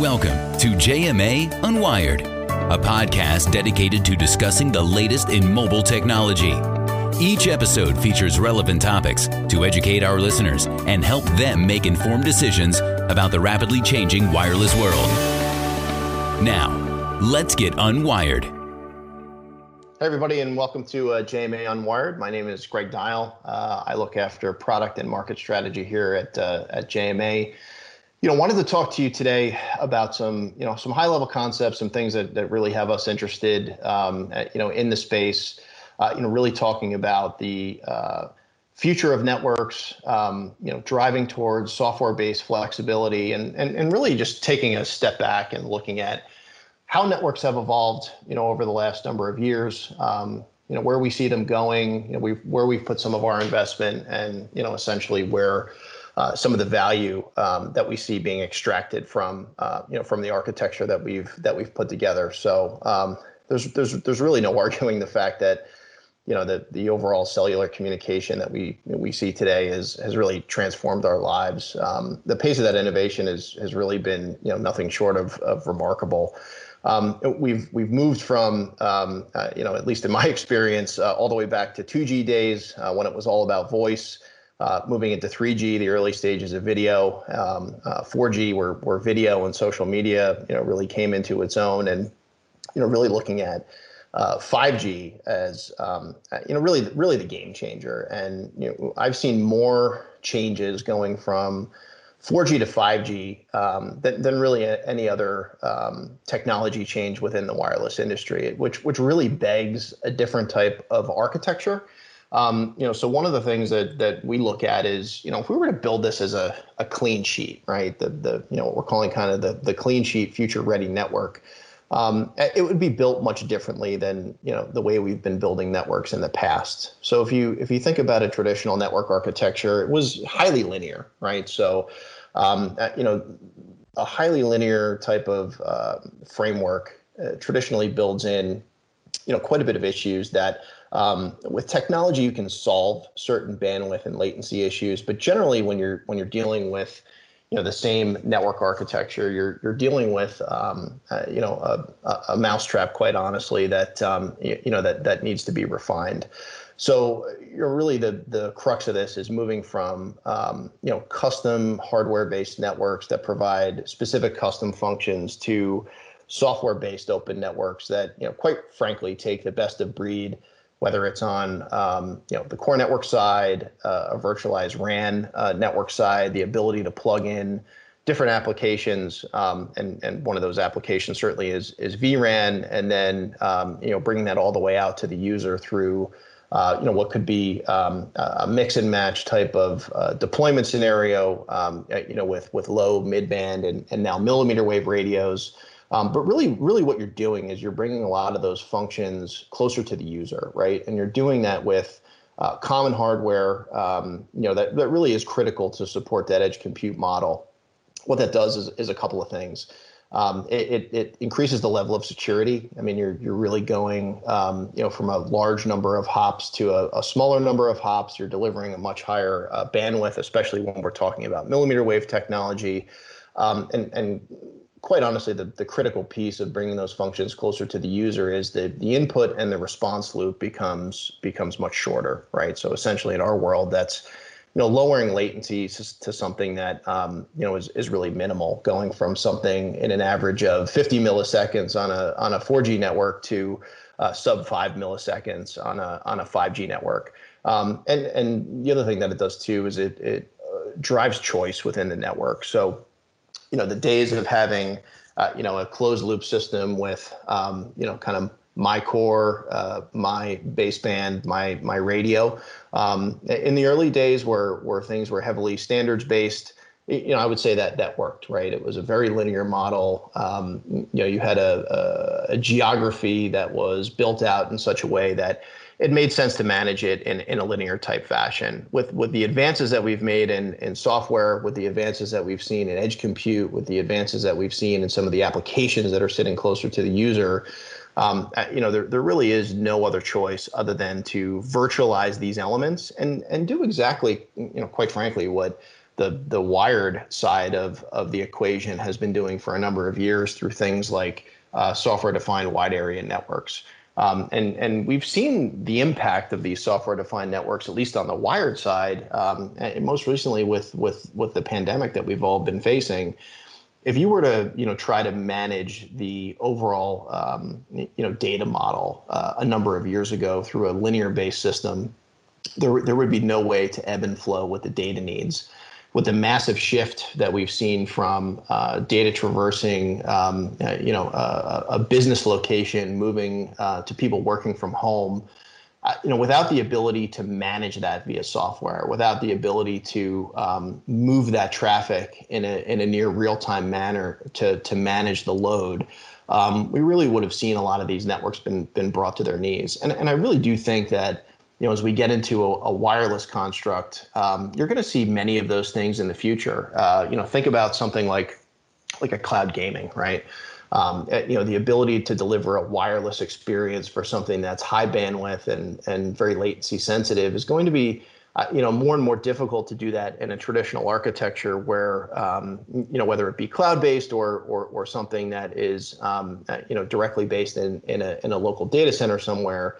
Welcome to JMA Unwired, a podcast dedicated to discussing the latest in mobile technology. Each episode features relevant topics to educate our listeners and help them make informed decisions about the rapidly changing wireless world. Now, let's get unwired. Hey, everybody, and welcome to uh, JMA Unwired. My name is Greg Dial. Uh, I look after product and market strategy here at, uh, at JMA you know, wanted to talk to you today about some, you know, some high level concepts, some things that, that really have us interested, um, at, you know, in the space. Uh, you know, really talking about the uh, future of networks, um, you know, driving towards software-based flexibility, and, and and really just taking a step back and looking at how networks have evolved, you know, over the last number of years. Um, you know, where we see them going, you know, we where we've put some of our investment, and you know, essentially where some of the value um, that we see being extracted from uh, you know from the architecture that we've that we've put together. So um, there's there's there's really no arguing the fact that you know the the overall cellular communication that we we see today has really transformed our lives. Um, the pace of that innovation has really been you know nothing short of of remarkable. We've we've moved from uh, you know at least in my experience uh, all the way back to 2G days uh, when it was all about voice uh, moving into 3G, the early stages of video, um, uh, 4G, where, where video and social media, you know, really came into its own, and you know, really looking at uh, 5G as um, you know, really, really the game changer. And you know, I've seen more changes going from 4G to 5G um, than, than really any other um, technology change within the wireless industry, which which really begs a different type of architecture um, you know, so one of the things that that we look at is, you know, if we were to build this as a, a clean sheet, right? The the you know what we're calling kind of the the clean sheet future ready network. Um, it would be built much differently than you know the way we've been building networks in the past. So if you if you think about a traditional network architecture, it was highly linear, right? So um, uh, you know a highly linear type of uh, framework uh, traditionally builds in you know quite a bit of issues that um, with technology, you can solve certain bandwidth and latency issues, but generally, when you're when you're dealing with you know the same network architecture, you're you're dealing with um, uh, you know a, a mousetrap, quite honestly, that um, you, you, know that that needs to be refined. So you're really the the crux of this is moving from um, you know custom hardware-based networks that provide specific custom functions to software-based open networks that you know quite frankly take the best of breed whether it's on um, you know the core network side, uh, a virtualized RAN uh, network side, the ability to plug in different applications, um, and and one of those applications certainly is is vRAN, and then um, you know bringing that all the way out to the user through. Uh, you know what could be um, a mix and match type of uh, deployment scenario. Um, you know with with low, mid band, and and now millimeter wave radios. Um, but really, really what you're doing is you're bringing a lot of those functions closer to the user, right? And you're doing that with uh, common hardware, um, you know, that, that really is critical to support that edge compute model. What that does is, is a couple of things. Um, it, it, it, increases the level of security. I mean, you're, you're really going, um, you know, from a large number of hops to a, a smaller number of hops. You're delivering a much higher uh, bandwidth, especially when we're talking about millimeter wave technology. Um, and, and quite honestly, the, the critical piece of bringing those functions closer to the user is that the input and the response loop becomes becomes much shorter, right? So essentially, in our world, that's you know lowering latency to, to something that um, you know is, is really minimal, going from something in an average of 50 milliseconds on a on a 4G network to uh, sub five milliseconds on a on a 5G network. Um, and and the other thing that it does too is it it uh, drives choice within the network. So you know the days of having uh, you know a closed loop system with um, you know kind of my core, uh, my baseband, my my radio. Um, in the early days, where where things were heavily standards based, you know, I would say that that worked, right? It was a very linear model. Um, you know, you had a, a, a geography that was built out in such a way that it made sense to manage it in, in a linear type fashion. With with the advances that we've made in, in software, with the advances that we've seen in edge compute, with the advances that we've seen in some of the applications that are sitting closer to the user, um, uh, you know, there, there really is no other choice other than to virtualize these elements and and do exactly, you know, quite frankly, what the the wired side of of the equation has been doing for a number of years through things like uh, software-defined wide area networks. Um, and and we've seen the impact of these software-defined networks, at least on the wired side, um, and most recently with with with the pandemic that we've all been facing. If you were to you know try to manage the overall um, you know data model uh, a number of years ago through a linear-based system, there there would be no way to ebb and flow with the data needs with the massive shift that we've seen from uh, data traversing, um, uh, you know, uh, a business location moving uh, to people working from home, uh, you know, without the ability to manage that via software, without the ability to um, move that traffic in a in a near real time manner to to manage the load. Um, we really would have seen a lot of these networks been been brought to their knees, and and I really do think that you know, as we get into a, a wireless construct, um, you're going to see many of those things in the future. Uh, you know, think about something like like a cloud gaming, right? Um, eh, you know, the ability to deliver a wireless experience for something that's high bandwidth and and very latency sensitive is going to be uh, you know more and more difficult to do that in a traditional architecture where um, you know whether it be cloud based or or, or something that is um, uh, you know directly based in in a in a local data center somewhere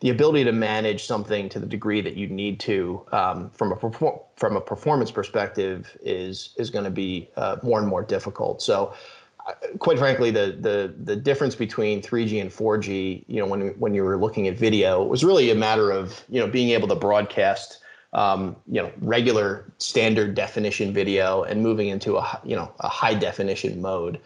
the ability to manage something to the degree that you need to um, from a perform- from a performance perspective is is going to be uh, more and more difficult. So, uh, quite frankly, the the the difference between 3G and 4G, you know, when when you were looking at video, was really a matter of you know being able to broadcast. Um, you know, regular standard definition video and moving into a you know a high definition mode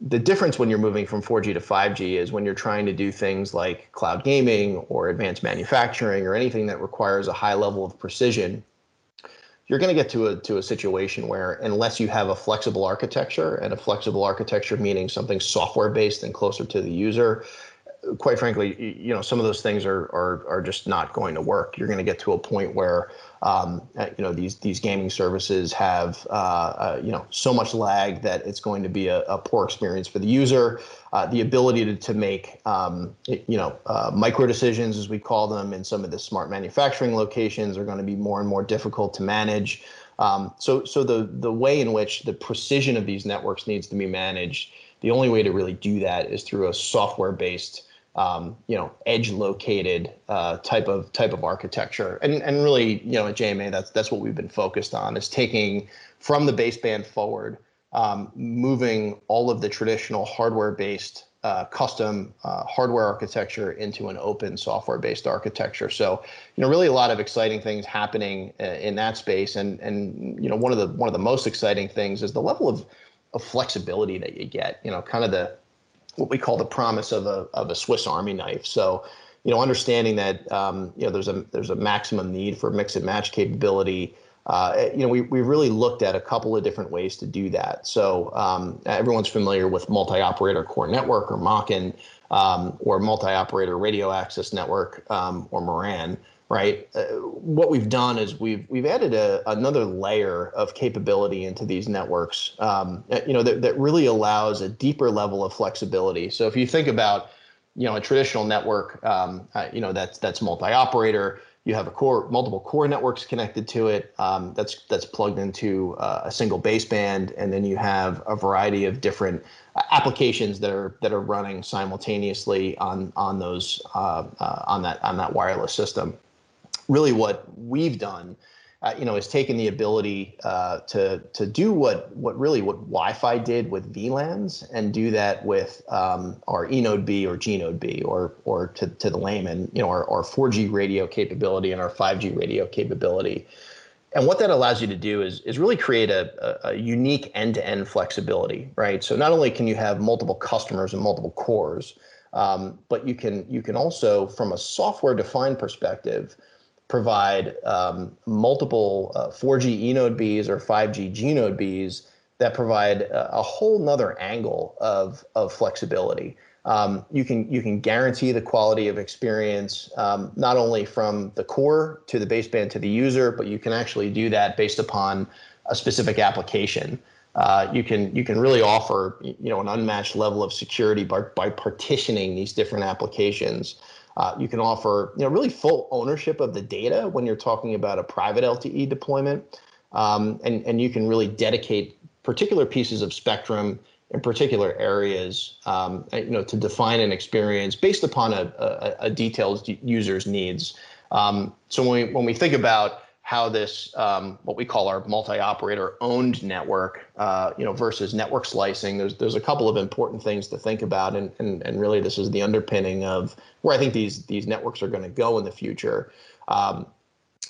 the difference when you're moving from 4G to 5G is when you're trying to do things like cloud gaming or advanced manufacturing or anything that requires a high level of precision, you're going to get to a to a situation where unless you have a flexible architecture and a flexible architecture meaning something software based and closer to the user, quite frankly, you know, some of those things are are are just not going to work. You're going to get to a point where um, uh, you know these these gaming services have uh, uh, you know so much lag that it's going to be a, a poor experience for the user. Uh, the ability to, to make um, you know uh, micro decisions, as we call them, in some of the smart manufacturing locations are going to be more and more difficult to manage. Um, so so the the way in which the precision of these networks needs to be managed, the only way to really do that is through a software based um, you know, edge located uh, type of type of architecture. And and really, you know, at JMA, that's that's what we've been focused on is taking from the baseband forward, um, moving all of the traditional hardware based uh, custom uh, hardware architecture into an open software based architecture. So, you know, really a lot of exciting things happening uh, in that space. And and you know, one of the one of the most exciting things is the level of of flexibility that you get. You know, kind of the what we call the promise of a of a Swiss Army knife. So, you know, understanding that um, you know there's a there's a maximum need for mix and match capability. Uh, you know, we we really looked at a couple of different ways to do that. So um, everyone's familiar with multi-operator core network or MOCN um, or multi-operator radio access network um, or MORAN right? Uh, what we've done is we've we've added a, another layer of capability into these networks, um, uh, you know, that, that really allows a deeper level of flexibility. So if you think about, you know, a traditional network, um, uh, you know, that's that's multi-operator. You have a core, multiple core networks connected to it. Um, that's that's plugged into uh, a single baseband, and then you have a variety of different uh, applications that are that are running simultaneously on on those uh, on that on that wireless system really what we've done uh, you know, is taken the ability uh, to to do what what really what Wi-Fi did with VLANs and do that with um, our eNode B or GNode B or or to, to the layman, you know, our, our 4G radio capability and our 5G radio capability. And what that allows you to do is is really create a, a, a unique end-to-end flexibility, right? So not only can you have multiple customers and multiple cores, um, but you can you can also, from a software-defined perspective, provide um, multiple uh, 4G eNode Bs or 5G GNode Bs that provide a, a whole nother angle of, of flexibility. Um, you can you can guarantee the quality of experience um, not only from the core to the baseband to the user, but you can actually do that based upon a specific application. Uh, you can you can really offer you know an unmatched level of security by, by partitioning these different applications. Uh, you can offer, you know, really full ownership of the data when you're talking about a private LTE deployment. um, and and you can really dedicate particular pieces of spectrum in particular areas, um, you know, to define an experience based upon a, a, a detailed user's needs. Um, so when we when we think about how this um, what we call our multi-operator owned network, uh, you know, versus network slicing, there's there's a couple of important things to think about, and and and really this is the underpinning of where I think these these networks are going to go in the future. Um,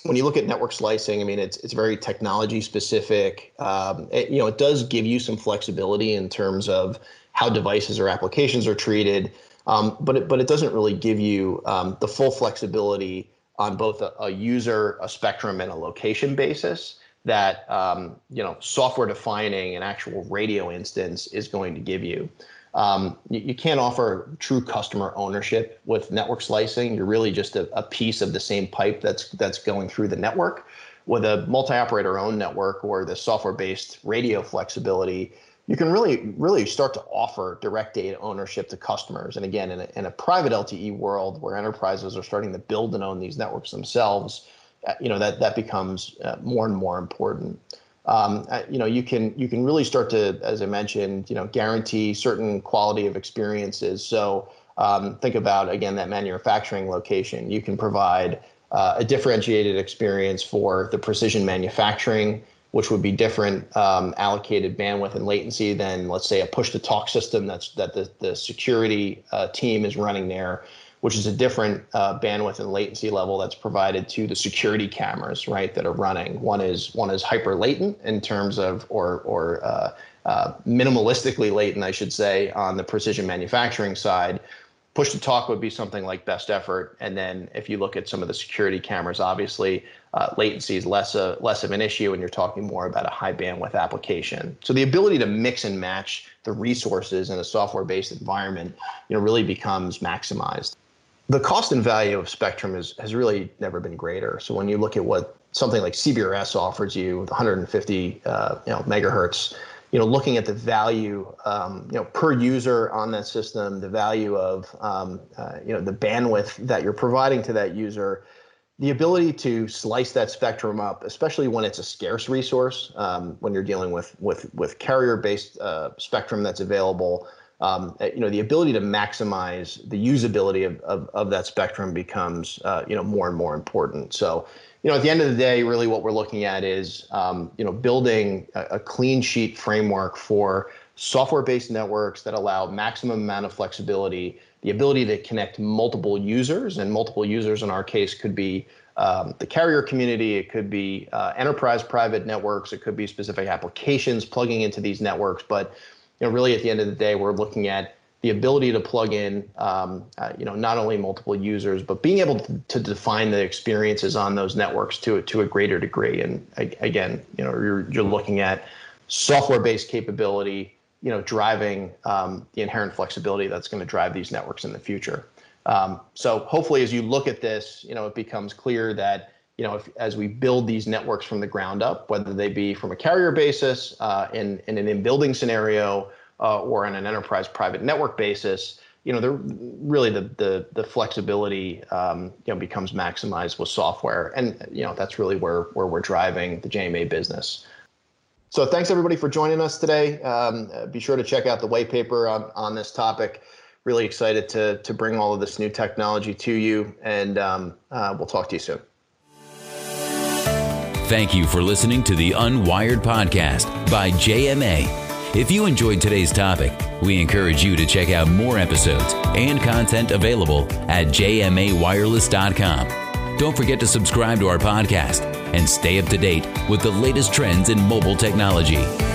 when you look at network slicing, I mean, it's it's very technology specific. Um, it, you know, it does give you some flexibility in terms of how devices or applications are treated, um, but it, but it doesn't really give you um, the full flexibility on both a, a, user, a spectrum, and a location basis that um, you know software defining an actual radio instance is going to give you. Um, you, you, can't offer true customer ownership with network slicing. You're really just a, a, piece of the same pipe that's that's going through the network. With a multi-operator owned network or the software-based radio flexibility, you can really really start to offer direct data ownership to customers. And again, in a, in a private LTE world where enterprises are starting to build and own these networks themselves, uh, you know that that becomes uh, more and more important. Um, uh, you know you can you can really start to as i mentioned you know guarantee certain quality of experiences. So um, think about again that manufacturing location. You can provide uh, a differentiated experience for the precision manufacturing which would be different um, allocated bandwidth and latency than let's say a push to talk system that's that the, the security uh, team is running there which is a different uh, bandwidth and latency level that's provided to the security cameras, right, that are running. One is one is hyper latent in terms of, or or uh, uh, minimalistically latent, I should say, on the precision manufacturing side. Push to talk would be something like best effort, and then if you look at some of the security cameras, obviously uh, latency is less a, less of an issue, and you're talking more about a high bandwidth application. So the ability to mix and match the resources in a software-based environment, you know, really becomes maximized the cost and value of spectrum is, has really never been greater. So when you look at what something like CBRS offers you, 150 uh, you know, megahertz, you know, looking at the value, um, you know, per user on that system, the value of, um, uh, you know, the bandwidth that you're providing to that user, the ability to slice that spectrum up, especially when it's a scarce resource, um, when you're dealing with with with carrier-based uh, spectrum that's available, um, uh, you know, the ability to maximize the usability of, of, of that spectrum becomes, uh, you know, more and more important. So, you know, at the end of the day, really what we're looking at is, um, you know, building a, a, clean sheet framework for software-based networks that allow maximum amount of flexibility, the ability to connect multiple users, and multiple users in our case could be um, the carrier community, it could be uh, enterprise private networks, it could be specific applications plugging into these networks, but you know, really at the end of the day, we're looking at the ability to plug in, um, uh, you know, not only multiple users, but being able to, to, define the experiences on those networks to to a greater degree. And again, you know, you're you're looking at software-based capability, you know, driving um, the inherent flexibility that's going to drive these networks in the future. Um, so hopefully, as you look at this, you know, it becomes clear that you know, if, as we build these networks from the ground up, whether they be from a carrier basis uh, in, in an in-building scenario uh, or in an enterprise private network basis, you know, the really the the the flexibility um, you know becomes maximized with software, and you know that's really where where we're driving the JMA business. So thanks everybody for joining us today. Um, be sure to check out the white paper on on this topic. Really excited to to bring all of this new technology to you, and um, uh, we'll talk to you soon. Thank you for listening to the Unwired Podcast by JMA. If you enjoyed today's topic, we encourage you to check out more episodes and content available at jmawireless.com. Don't forget to subscribe to our podcast and stay up to date with the latest trends in mobile technology.